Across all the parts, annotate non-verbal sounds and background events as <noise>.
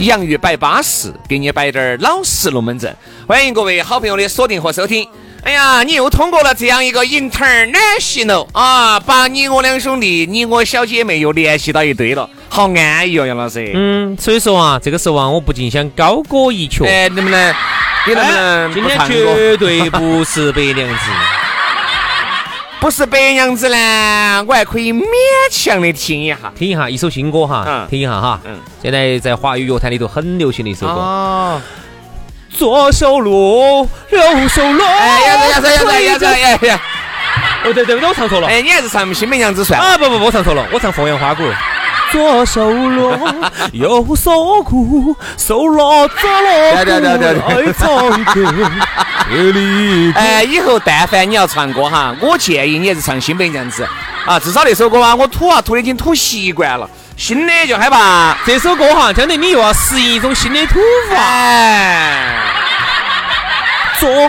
洋芋摆巴适，给你摆点儿老实龙门阵。欢迎各位好朋友的锁定和收听。哎呀，你又通过了这样一个 international 啊，把你我两兄弟、你我小姐妹又联系到一堆了，好安逸哦，杨老师。嗯，所以说啊，这个时候啊，我不禁想高歌一曲。哎，能不能？你能不能今天？绝对不是白娘子。不是白娘子呢，我还可以勉强的听一下，听一下一首新歌哈，听一下哈，嗯，现在在华语乐坛里头很流行的一首歌。左手撸，右手撸，哎呀呀呀呀呀呀呀呀！哦对对对，我唱错了。哎，你还是唱《新白娘子》算？啊不不不，唱错了，我唱《凤阳花鼓》。左手锣，<laughs> 右手鼓，手拉着锣对对对对对来唱歌。哎，以后但凡你要唱歌哈，我建议你还是唱新白娘子啊，至少那首歌啊，我吐啊吐的已经吐习惯了，新的就害怕。这首歌哈，相当于你又要适应一种新的土法。哎，左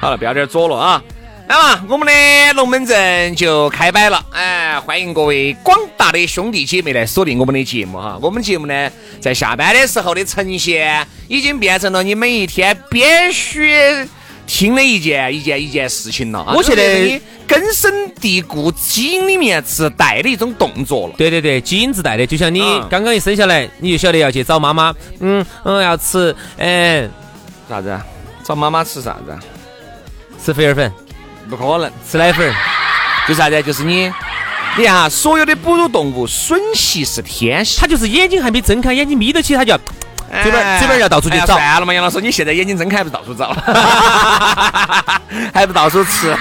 好了，不要点左了啊。那么我们的龙门阵就开摆了，哎，欢迎各位广大的兄弟姐妹来锁定我们的节目哈。我们节目呢，在下班的时候的呈现，已经变成了你每一天必须听的一件一件一件事情了啊。我觉得你根深蒂固、基因里面自带的一种动作了。对对对，基因自带的，就像你嗯刚刚一生下来，你就晓得要去找妈妈，嗯嗯，要吃，嗯，啥子啊？找妈妈吃啥子啊？吃肥儿粉，不可能，吃奶粉儿，就啥子啊？就是你，你看哈，所有的哺乳动物吮吸是天性。他就是眼睛还没睁开，眼睛眯得起，他就要嘴巴哎嘴巴要到处去找。算了嘛，杨老师，你现在眼睛睁开还不到处找，<laughs> 还不到处吃。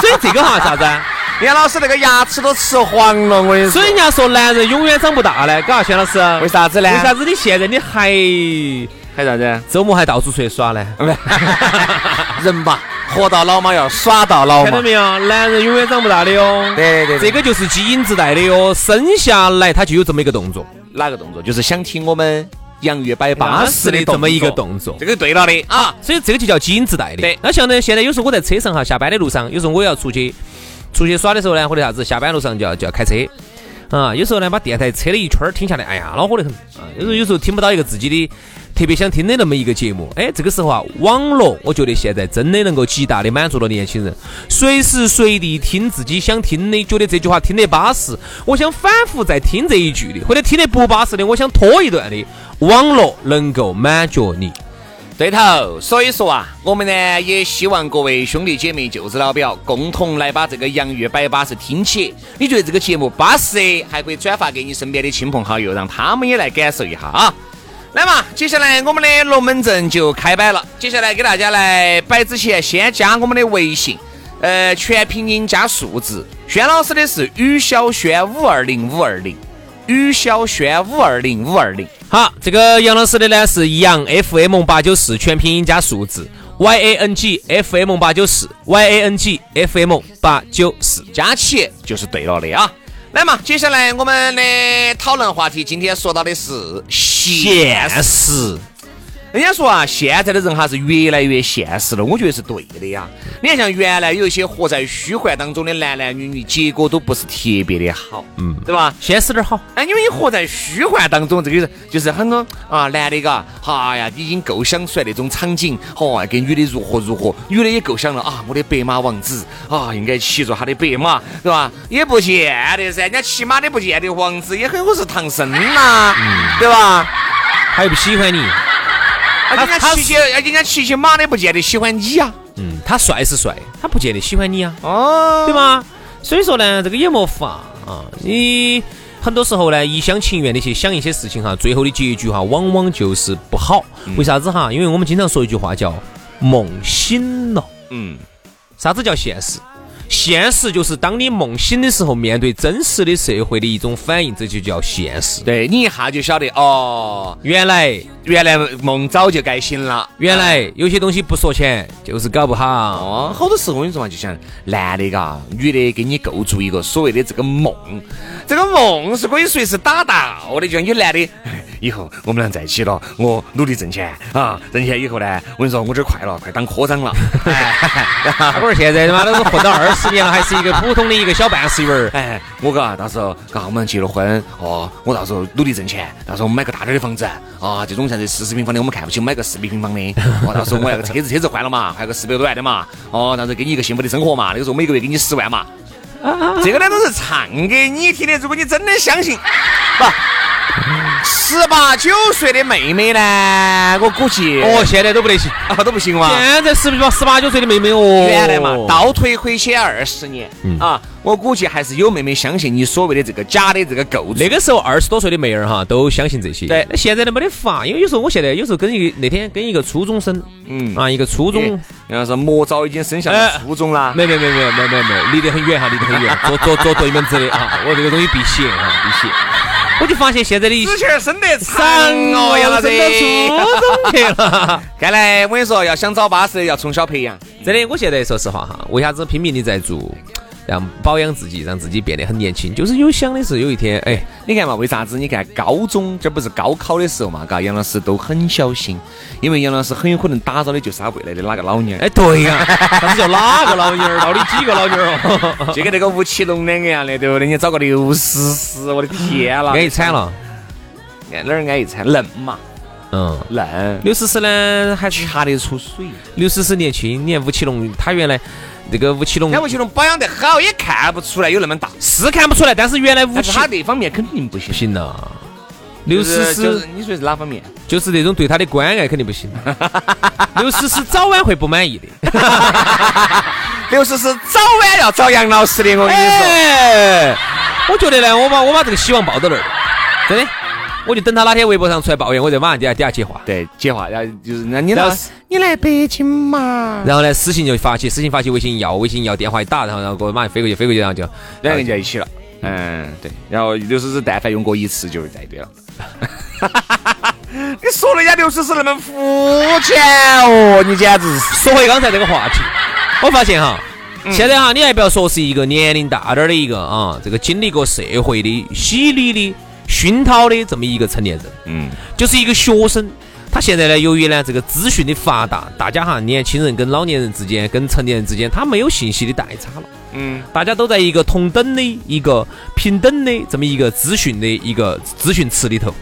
所以这个哈啥子啊？杨老师那个牙齿都吃黄了，我跟你说所以。人家说男人永远长不大呢，嘎，轩老师。为啥子呢？为啥子你现在你还还啥子？周末还到处出去耍呢？<laughs> 人嘛，活到老嘛要耍到老嘛。看到没有？男人永远长不大的哟。对对对，这个就是基因自带的哟，生下来他就有这么一个动作，哪个动作？就是想听我们洋芋摆巴适的这么一个动作，。这个对了的啊。所以这个就叫基因自带的。对那像呢，现在有时候我在车上哈，下班的路上，有时候我要出去出去耍的时候呢，或者啥子，下班路上就要就要开车。啊，有时候呢，把电台车了一圈儿听下来，哎呀，恼火得很啊。有时候有时候听不到一个自己的特别想听的那么一个节目，哎，这个时候啊，网络我觉得现在真的能够极大的满足了年轻人，随时随地听自己想听的，觉得这句话听得巴适，我想反复再听这一句的，或者听得不巴适的，我想拖一段的，网络能够满足你。对头，所以说啊，我们呢也希望各位兄弟姐妹、舅子老表共同来把这个洋芋摆巴适听起。你觉得这个节目巴适，还可以转发给你身边的亲朋好友，让他们也来感受一下啊。来嘛，接下来我们的龙门阵就开摆了。接下来给大家来摆之前，先加我们的微信，呃，全拼音加数字。轩老师的是于小轩五二零五二零，于小轩五二零五二零。好，这个杨老师的呢是杨 FM 八九四全拼音加数字 Y A N G F M 八九四 Y A N G F M 八九四。加起就是对了的啊。来嘛，接下来我们的讨论话题今天说到的是现实。人家说啊，现在的人哈是越来越现实了，我觉得是对的呀。你看，像原来有一些活在虚幻当中的男男女女，结果都不是特别的好，嗯，对吧？现实点好。哎，因为你活在虚幻当中，这个就是很多啊，男的嘎，哎呀，已经构想出来那种场景，哦，跟女的如何如何，女的也构想了啊，我的白马王子啊，应该骑着他的白马，对吧？也不见得噻，人家骑马的不见得王子也很有可能是唐僧呐，对吧？他又不喜欢你。人家骑骑，人家骑骑马的不见得喜欢你呀。嗯，他帅是帅，他不见得喜欢你啊。哦，对吗？所以说呢，这个也没法啊。你很多时候呢，一厢情愿的去想一些事情哈，最后的结局哈，往往就是不好。为啥子哈？因为我们经常说一句话叫“梦醒了”。嗯，啥子叫现实？现实就是当你梦醒的时候，面对真实的社会的一种反应，这就叫现实。对你一下就晓得哦，原来原来梦早就该醒了，原来有些东西不说钱就是搞不好。哦，好多时候我跟你说嘛，就像男的嘎，女的给你构筑一个所谓的这个梦，这个梦是可以随时打到的。就像有男的，以后我们俩在一起了，我努力挣钱啊，挣钱以后呢，我跟你说，我这快了，快当科长了。<laughs> 我说现在他妈都是混到二。十年了，还是一个普通的一个小办事员儿。哎，我嘎，到时候嘎，我们结了婚哦，我到时候努力挣钱，到时候我们买个大点的房子啊，这种像这四十平方的我们看不起，买个四百平方的。哦，到时候我要个车子，车子换了嘛，换个四百多万的嘛。哦，到时候给你一个幸福的生活嘛。那个时候每个月给你十万嘛。<laughs> 这个呢都是唱给你听的，如果你真的相信，不。<laughs> 十八九岁的妹妹呢？我估计哦，现在都不得行啊，都不行哇！现在是不是十八九岁的妹妹哦？原来嘛，倒退回去二十年嗯啊，我估计还是有妹妹相信你所谓的这个假的这个构。那个时候二十多岁的妹儿哈，都相信这些。对，那现在都没得法，因为有时候我现在有时候跟一个那天跟一个初中生，嗯啊，一个初中，然后是魔早已经生下初中了。没没没没没没没，离得很远哈，离得很远，坐坐坐对门子的啊，我这个东西避邪啊，避邪。我就发现现在的之前生得长哦，杨老师到初中去了。<laughs> 看来我跟你说，要想找巴适，要从小培养。真的，我现在说实话哈，为啥子拼命的在做？让保养自己，让自己变得很年轻，就是有想的是有一天，哎，你看嘛，为啥子？你看高中这不是高考的时候嘛？嘎，杨老师都很小心，因为杨老师很有可能打造的就是他未来的哪个老娘。哎，对呀，啥子叫哪个老娘儿？到底几个老娘儿哦？就跟那个吴奇隆两个样的，对不对？你找个刘诗诗，我的天啦，安逸惨了，安哪儿安逸惨？嫩嘛，嗯，嫩。刘诗诗呢，还查得出水。刘诗诗年轻，你看吴奇隆，他原来。那个吴奇隆，那吴奇隆保养得好，也看不出来有那么大，是看不出来。但是原来吴奇，他那方面肯定不行。不行了，刘诗诗，你说是哪方面？就是那种对他的关爱肯定不行。<laughs> 刘诗诗早晚会不满意的。<laughs> 刘诗诗早晚要找杨老师的，我跟你说。我觉得呢，我把我把这个希望抱到那儿，真的。我就等他哪天微博上出来抱怨，我就马上底下底下接话。对，接话，然后就是那你来，你来北京嘛？然后呢，私信就发起，私信发起，微信要，微信要，电话一打，然后然后给我马上飞过去，飞过去，然后就两个人就在一起了。嗯，对。然后刘诗诗但凡用过一次就在对了。<laughs> 你说人家刘诗诗那么肤浅哦，你简直是。<laughs> 说回刚才这个话题，我发现哈，现在哈，你还不要说是一个年龄大点儿的一个啊，这个经历过社会的洗礼的。熏陶的这么一个成年人，嗯，就是一个学生。他现在呢，由于呢这个资讯的发达，大家哈年轻人跟老年人之间、跟成年人之间，他没有信息的代差了，嗯，大家都在一个同等的一个平等的这么一个资讯的一个资讯池里头。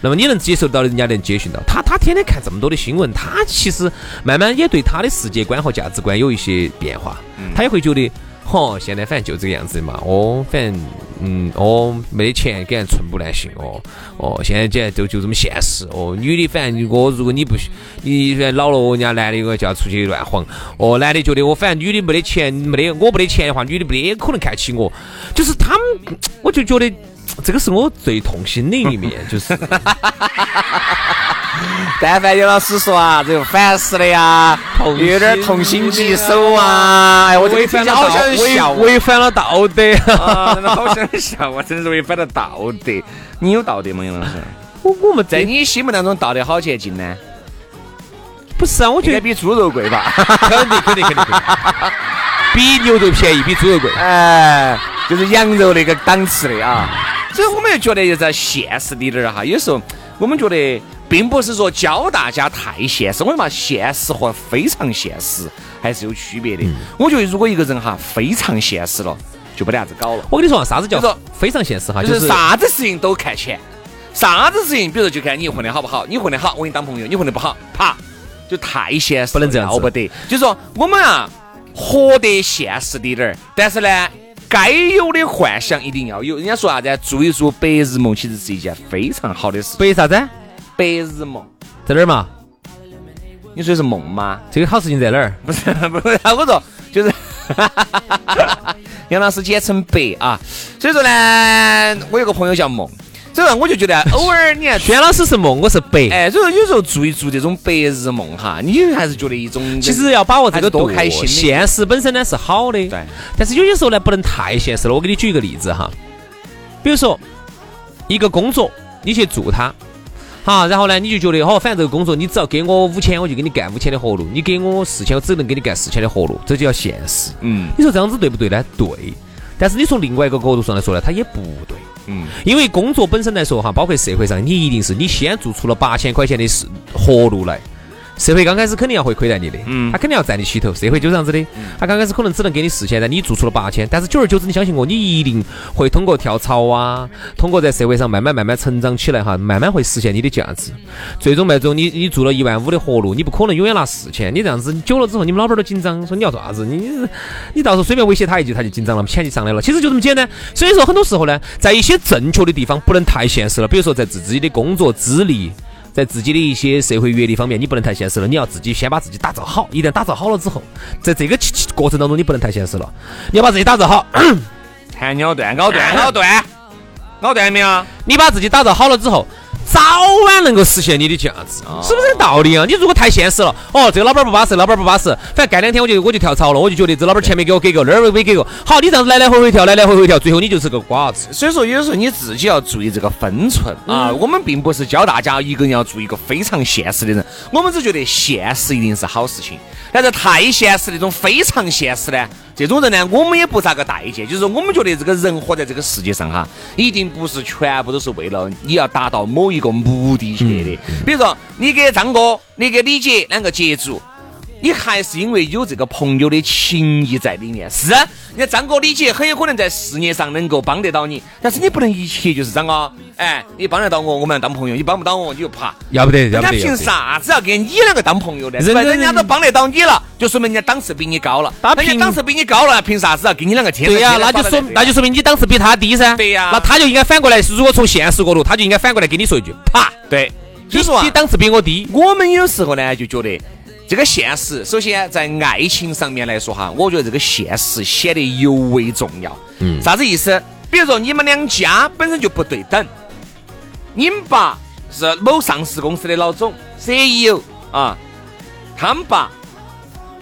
那么你能接受到的，人家能接受到。他他天天看这么多的新闻，他其实慢慢也对他的世界观和价值观有一些变化，他也会觉得。哦，现在反正就这个样子的嘛。哦，反正嗯，哦，没得钱，给人寸步难行。哦，哦，现在简直就就这么现实。哦，女的反正我如果你不你老了，人家男的个就要出去乱晃。哦，男的觉得我反正女的没得钱，没得我没得钱的话，女的没得可能看起我。就是他们，我就觉得这个是我最痛心的一面，就是。<laughs> <laughs> 但凡有老师说啊，这个烦死了呀，有点痛心疾首啊！哎，我违反了道德，违反了道德，真的好想笑我！<laughs> 真是违反了道德。你有道德吗，杨老师？我我们在你心目当中，道德好前进呢？不是啊，我觉得比猪肉贵吧？肯定肯定肯定，比牛肉便宜，比猪肉贵。哎，就是羊肉那个档次的啊。所以我们就觉得，就在现实里点儿哈，有时候我们觉得。并不是说教大家太现实。我说嘛，现实和非常现实还是有区别的。我觉得如果一个人哈非常现实了，就不得啥子搞了。我跟你说啊，啥子叫做非常现实哈？就是啥子事情都看钱，啥子事情，比如说就看你混得好不好，你混得好，我跟你当朋友；你混得不好，啪，就太现实了，不能这样子要不得。就是说我们啊，活得现实滴点儿，但是呢，该有的幻想一定要有。人家说啥子？做一做白日梦，其实是一件非常好的事。白啥子？白日梦，在哪儿嘛？你说的是梦吗？这个好事情在哪儿？不是 <laughs> 不是，我说就是 <laughs> 杨老师简称白啊。所以说呢，我有个朋友叫梦，所以说我就觉得 <laughs> 偶尔你看轩老师是梦，我是白。哎，所以说有时候做一做这种白日梦哈，你还是觉得一种其实要把握这个度，多开心的现实本身呢是好的，对。但是有些时候呢，不能太现实了。我给你举一个例子哈，比如说一个工作，你去做它，好，然后呢，你就觉得哦，反正这个工作你只要给我五千，我就给你干五千的活路；你给我四千，我只能给你干四千的活路，这就叫现实。嗯你说这样子对不对呢？对。但是你从另外一个角度上来说呢，它也不对。嗯，因为工作本身来说哈，包括社会上，你一定是你先做出了八千块钱的事活路来，社会刚开始肯定要会亏待你的，嗯。他肯定要占你起头，社会就这样子的，他刚开始可能只能给你四千，但你做出了八千，但是久而久之，你相信我，你一定会通过跳槽啊，通过在社会上慢慢慢慢成长起来哈，慢慢会实现你的价值，最终最终你你做了一万五的活路，你不可能永远拿四千，你这样子久了之后，你们老板都紧张，说你要做啥子，你你到时候随便威胁他一句，他就紧张了，钱就上来了，其实就这么简单。所以说，很多时候呢，在一些正确的地方不能太现实了，比如说在自己的工作资历。在自己的一些社会阅历方面，你不能太现实了，你要自己先把自己打造好。一旦打造好了之后，在这个过程当中，你不能太现实了，你要把自己打造好。弹咬断，咬断，<laughs> 咬断，咬断没有？你把自己打造好了之后，早晚能够实现你的价值，是不是这个道理啊？你如果太现实了，哦，这个老板不巴适，老板不巴适，反正干两天我就我就跳槽了，我就觉得这老板钱没给我给够，那儿没给够。好，你这样子来来回回跳，来来回回跳，最后你就是个瓜子。所以说，有时候你自己要注意这个分寸啊。我们并不是教大家一个人要做一个非常现实的人，我们只觉得现实一定是好事情。但是太现实那种非常现实呢，这种人呢，我们也不咋个待见。就是说，我们觉得这个人活在这个世界上哈，一定不是全部都是为了你要达到某一个目的去的。比如说，你给张哥，你给李姐两个接触。你还是因为有这个朋友的情谊在里面。是，人家张哥、李姐很有可能在事业上能够帮得到你，但是你不能一切就是张哥，哎，你帮得到我，我们要当朋友；你帮不到我，你就啪。要不得，要人家。凭啥子要跟你两个当朋友呢？人？家都帮得到你了，就说明人家档次比你高了。人家档次比你高了，凭啥子要跟你两个天对呀、天那就说那就说明你档次比他低噻。对呀那他就应该反过来，如果从现实角度，他就应该反过来跟你说一句：啪，对。所你以说啊你档次比我低。我们有时候呢就觉得这个现实，首先在爱情上面来说哈，我觉得这个现实显得尤为重要。嗯，啥子意思？比如说你们两家本身就不对等，你们爸是某上市公司的老总 CEO 啊，他们爸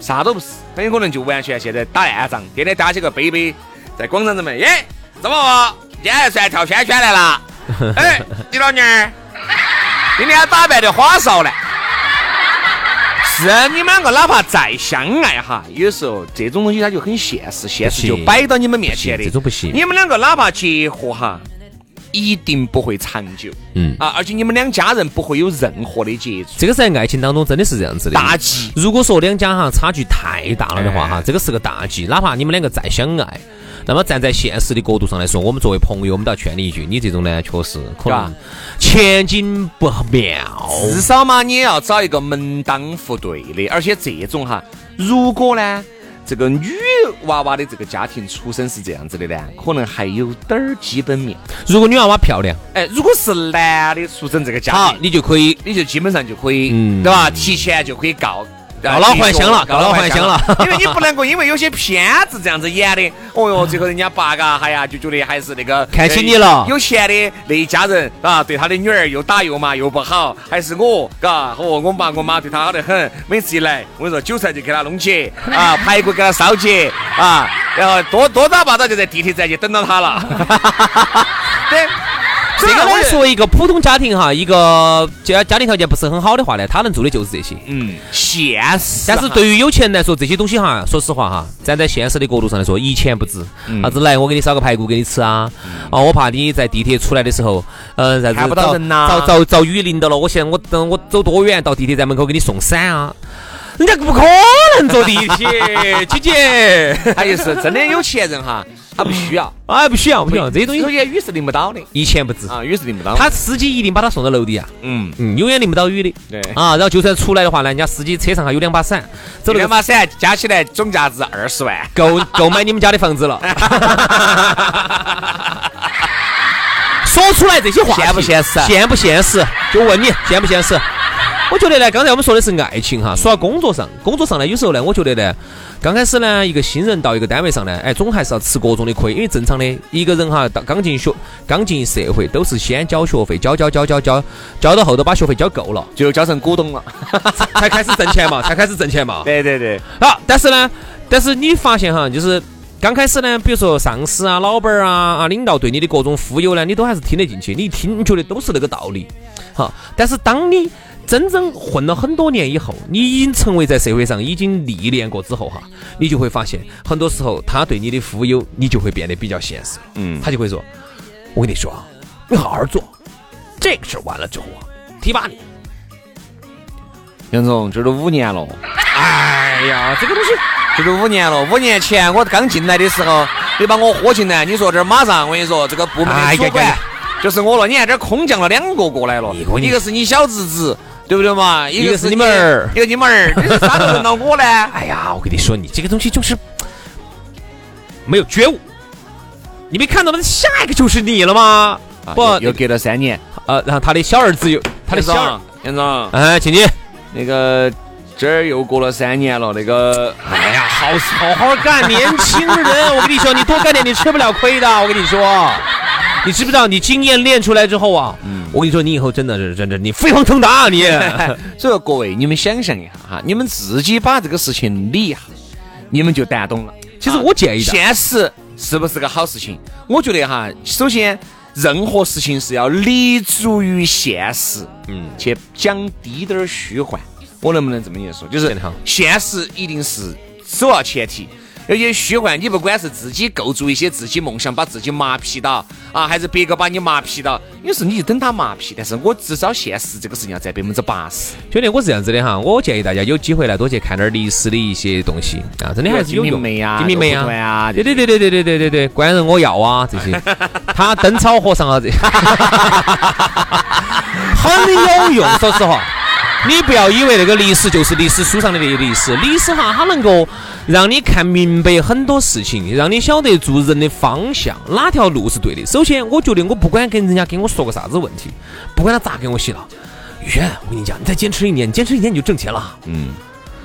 啥都不是，很有可能就完全现在打烂仗，天天打起个杯杯在广场上面，耶，怎么我今天算跳圈圈来了？<laughs> 哎，你老娘儿。今天打扮的花哨呢。是你们两个哪怕再相爱哈，有时候这种东西它就很现实，现实就摆到你们面前的。这种不行你们两个哪怕结合哈，一定不会长久。嗯啊，而且你们两家人不会有任何的接触。这个在爱情当中真的是这样子的。大忌如果说两家哈差距太大了的话哈，哎这个是个大忌。哪怕你们两个再相爱，那么站在现实的角度上来说，我们作为朋友，我们都要劝你一句：你这种呢，确实可能前景不妙。至少嘛，你也要找一个门当户对的，而且这种哈，如果呢，这个女娃娃的这个家庭出身是这样子的呢，可能还有点儿基本面。如果女娃娃漂亮，哎，如果是男的出身这个家好，庭，你就可以你就基本上就可以，嗯对吧？提前就可以告。告老还乡了告老还乡了。因为你不能够因为有些片子这样子演的，哦哟，最后人家爸嘎，哎呀，就觉得还是那个看起你了呃有钱的那一家人啊，对他的女儿又打又骂又不好，还是我，嘎，和我爸我妈对他好得很，每次一来，我跟你说韭菜就给他弄起，啊，排骨给他烧起，啊，然后多多早八早就在地铁站就等到他了，<laughs> <laughs> 对。这个呢，作为一个普通家庭哈，一个家家庭条件不是很好的话呢，他能做的就是这些。嗯，现实。但是对于有钱人来说，这些东西哈，说实话哈，站在现实的角度上来说，一钱不值。啥子来，我给你烧个排骨给你吃啊？哦，我怕你在地铁出来的时候，呃，看不到人呐，遭遭遭雨淋到了。我现在我等我走多远到地铁站门口给你送伞啊？人家不可能坐地铁，<laughs> 姐姐。他就是真的有钱人哈。他不需要，啊，不需要，不需要，这些东西首先雨是淋不到的，一钱不值啊，雨是淋不到。他司机一定把他送到楼底啊，嗯嗯，永远淋不到雨的。对啊，然后就算出来的话呢，人家司机车上还有两把伞，走两把伞加起来总价值二十万，够够买你们家的房子了。<laughs> 说出来这些话现不现实？现不现实？就问你现不现实？我觉得呢，刚才我们说的是爱情哈，说到工作上，工作上呢，有时候呢，我觉得呢。刚开始呢，一个新人到一个单位上呢，哎，总还是要吃各种的亏，因为正常的一个人哈，到刚进学、刚进社会，都是先交学费，交交交交交，交到后头把学费交够了，就交成股东了，才开始挣钱嘛，才开始挣钱嘛。<laughs> 对对对。好，但是呢，但是你发现哈，就是刚开始呢，比如说上司啊、老板啊、啊领导对你的各种忽悠呢，你都还是听得进去，你一听你觉得都是那个道理。好，但是当你真正混了很多年以后，你已经成为在社会上已经历练过之后哈，你就会发现，很多时候他对你的忽悠，你就会变得比较现实。嗯，他就会说：“我跟你说啊，你好好做，这个事儿完了之后啊，提拔你。”杨总，这都五年了。哎呀，这个东西，这都五年了。五年前我刚进来的时候，你把我喝进来，你说这马上我跟你说，这个部门的主管 <laughs> 就是我了。你看这空降了两个过来了，一个是你小侄子。对不对嘛？一个是你们儿，一个你们儿，你是咋个轮到我呢？<laughs> 哎呀，我跟你说，你这个东西就是没有觉悟。你没看到吗下一个就是你了吗？不，又隔了三年。呃，然后他的小儿子又，他的小杨总，哎，请你那个这儿又过了三年了。那个，哎呀，好好好干，年轻人，我跟你说，你多干点，你吃不了亏的。我跟你说。<laughs> 你知不知道，你经验练出来之后啊，嗯，我跟你说，你以后真的是真的，你飞黄腾达啊，你。<laughs> 所以，各位，你们想象一下哈，你们自己把这个事情理一下，你们就难懂了。其实我建议，现实是不是个好事情？我觉得哈，首先，任何事情是要立足于现实，嗯，去讲低点儿虚幻。我能不能这么一说？就是现实一定是首要前提。有些虚幻，你不管是自己构筑一些自己梦想，把自己麻痹到啊，还是别个把你麻痹到，有时你就等他麻痹。但是我至少现实这个事情要占百分之八十。兄弟，我是这样子的哈，我建议大家有机会来多去看点历史的一些东西啊，真的还是有用。金明梅啊，对对对对对对对对对，官人我要啊这些，<laughs> 他灯草和尚啊这，<laughs> 很有用。说实话。你不要以为那个历史就是历史书上的那历史，历史哈，它能够让你看明白很多事情，让你晓得做人的方向，哪条路是对的。首先，我觉得我不管跟人家跟我说个啥子问题，不管他咋给我洗脑，宇 <laughs> 轩，我跟你讲，你再坚持一年，坚持一年你就挣钱了。嗯，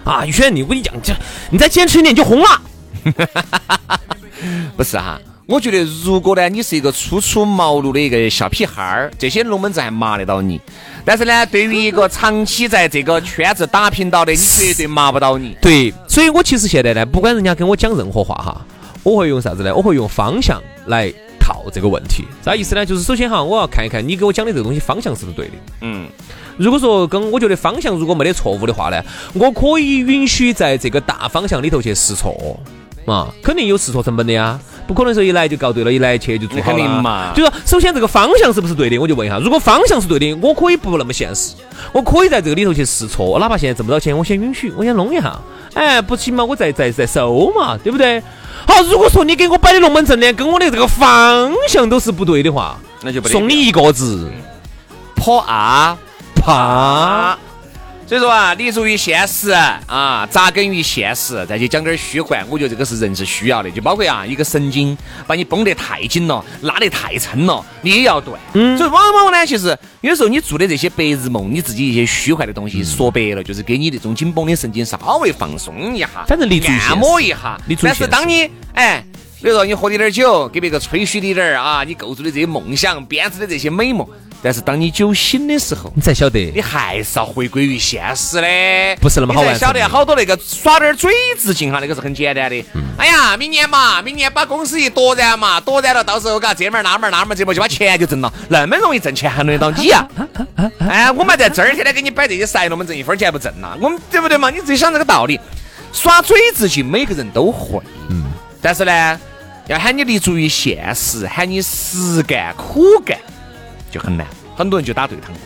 啊，宇轩，你我跟你讲，这你再坚持一年就红了。<laughs> 不是哈。我觉得，如果呢，你是一个初出茅庐的一个小屁孩儿，这些龙门阵还麻得到你。但是呢，对于一个长期在这个圈子打拼到的，你绝对麻不到你。对，所以我其实现在呢，不管人家跟我讲任何话哈，我会用啥子呢？我会用方向来套这个问题。啥意思呢？就是首先哈，我要看一看你给我讲的这个东西方向是不是对的。嗯。如果说跟我觉得方向如果没得错误的话呢，我可以允许在这个大方向里头去试错。嘛，肯定有试错成本的呀，不可能说一来就告对了，一来去就做好了嘛。就说首先这个方向是不是对的，我就问一下。如果方向是对的，我可以不那么现实，我可以在这个里头去试错，哪怕现在挣不到钱，我先允许，我先弄一下。哎，不行嘛，我再再再收嘛，对不对？好，如果说你给我摆的龙门阵呢，跟我的这个方向都是不对的话，那就送你一个字：破啊怕。所以说啊，立足于现实啊，扎根于现实，再去讲点虚幻，我觉得这个是人是需要的。就包括啊，一个神经把你绷得太紧了，拉得太撑了，你也要断。嗯。所以往往呢，其实有时候你做的这些白日梦，你自己一些虚幻的东西，说白了就是给你这种紧绷的神经稍微放松一下，反正立足按摩一下。但是当你哎，比如说你喝点点酒，给别个吹嘘的点儿啊，你构筑的这些梦想，编织的这些美梦。但是当你酒醒的时候，你才晓得你还是要回归于现实的，不是那么好玩你才晓得好多那个耍点嘴子劲哈，那个是很简单的。哎呀，明年嘛，明年把公司一夺燃嘛，夺燃了，到时候嘎这门儿那门儿那门儿这门儿就把钱就挣了，那么容易挣钱还轮得到你呀？<laughs> 哎，我们在这儿天天给你摆这些赛了，我们挣一分钱不挣呐？我们对不对嘛？你自己想这个道理，耍嘴子劲每个人都会，嗯，但是呢，要喊你立足于现实，喊你实干苦干。就很难，很多人就打对堂鼓。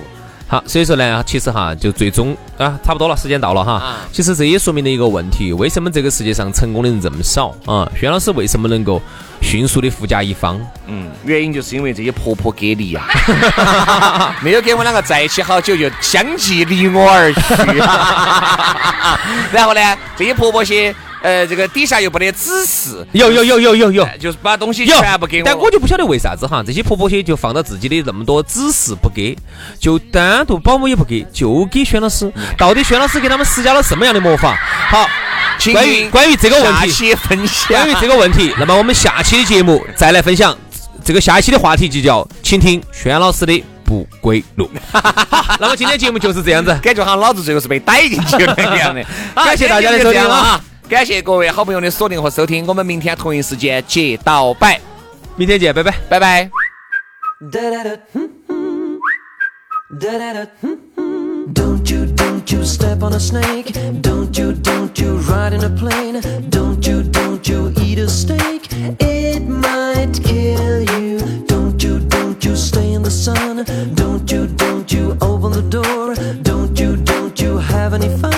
好，所以说呢，其实哈，就最终啊，差不多了，时间到了哈。其实这也说明了一个问题：为什么这个世界上成功的人这么少啊？轩老师为什么能够迅速的富甲一方？嗯，原因就是因为这些婆婆给力呀，<laughs> <laughs> 没有跟我两个在一起好久，就相继离我而去。<laughs> 然后呢，这些婆婆些。呃，这个底下又不得指示，有有有有有有，就是把东西全部给我。但我就不晓得为啥子哈，这些婆婆些就放到自己的那么多指示不给，就单独保姆也不给，就给轩老师。到底轩老师给他们施加了什么样的魔法？好，关于关于这个问题，关于这个问题，那么我们下期的节目再来分享。这个下一期的话题就叫请听轩老师的不归路。<laughs> 那么今天节目就是这样子，感觉好像老子最后是被逮进去了一样的。<laughs> 感谢大家的收听啊！感谢各位好朋友的锁定和收听，我们明天同一时间接到摆，明天见，拜拜，拜拜。loves a chicken. Who's afraid of the big bad world?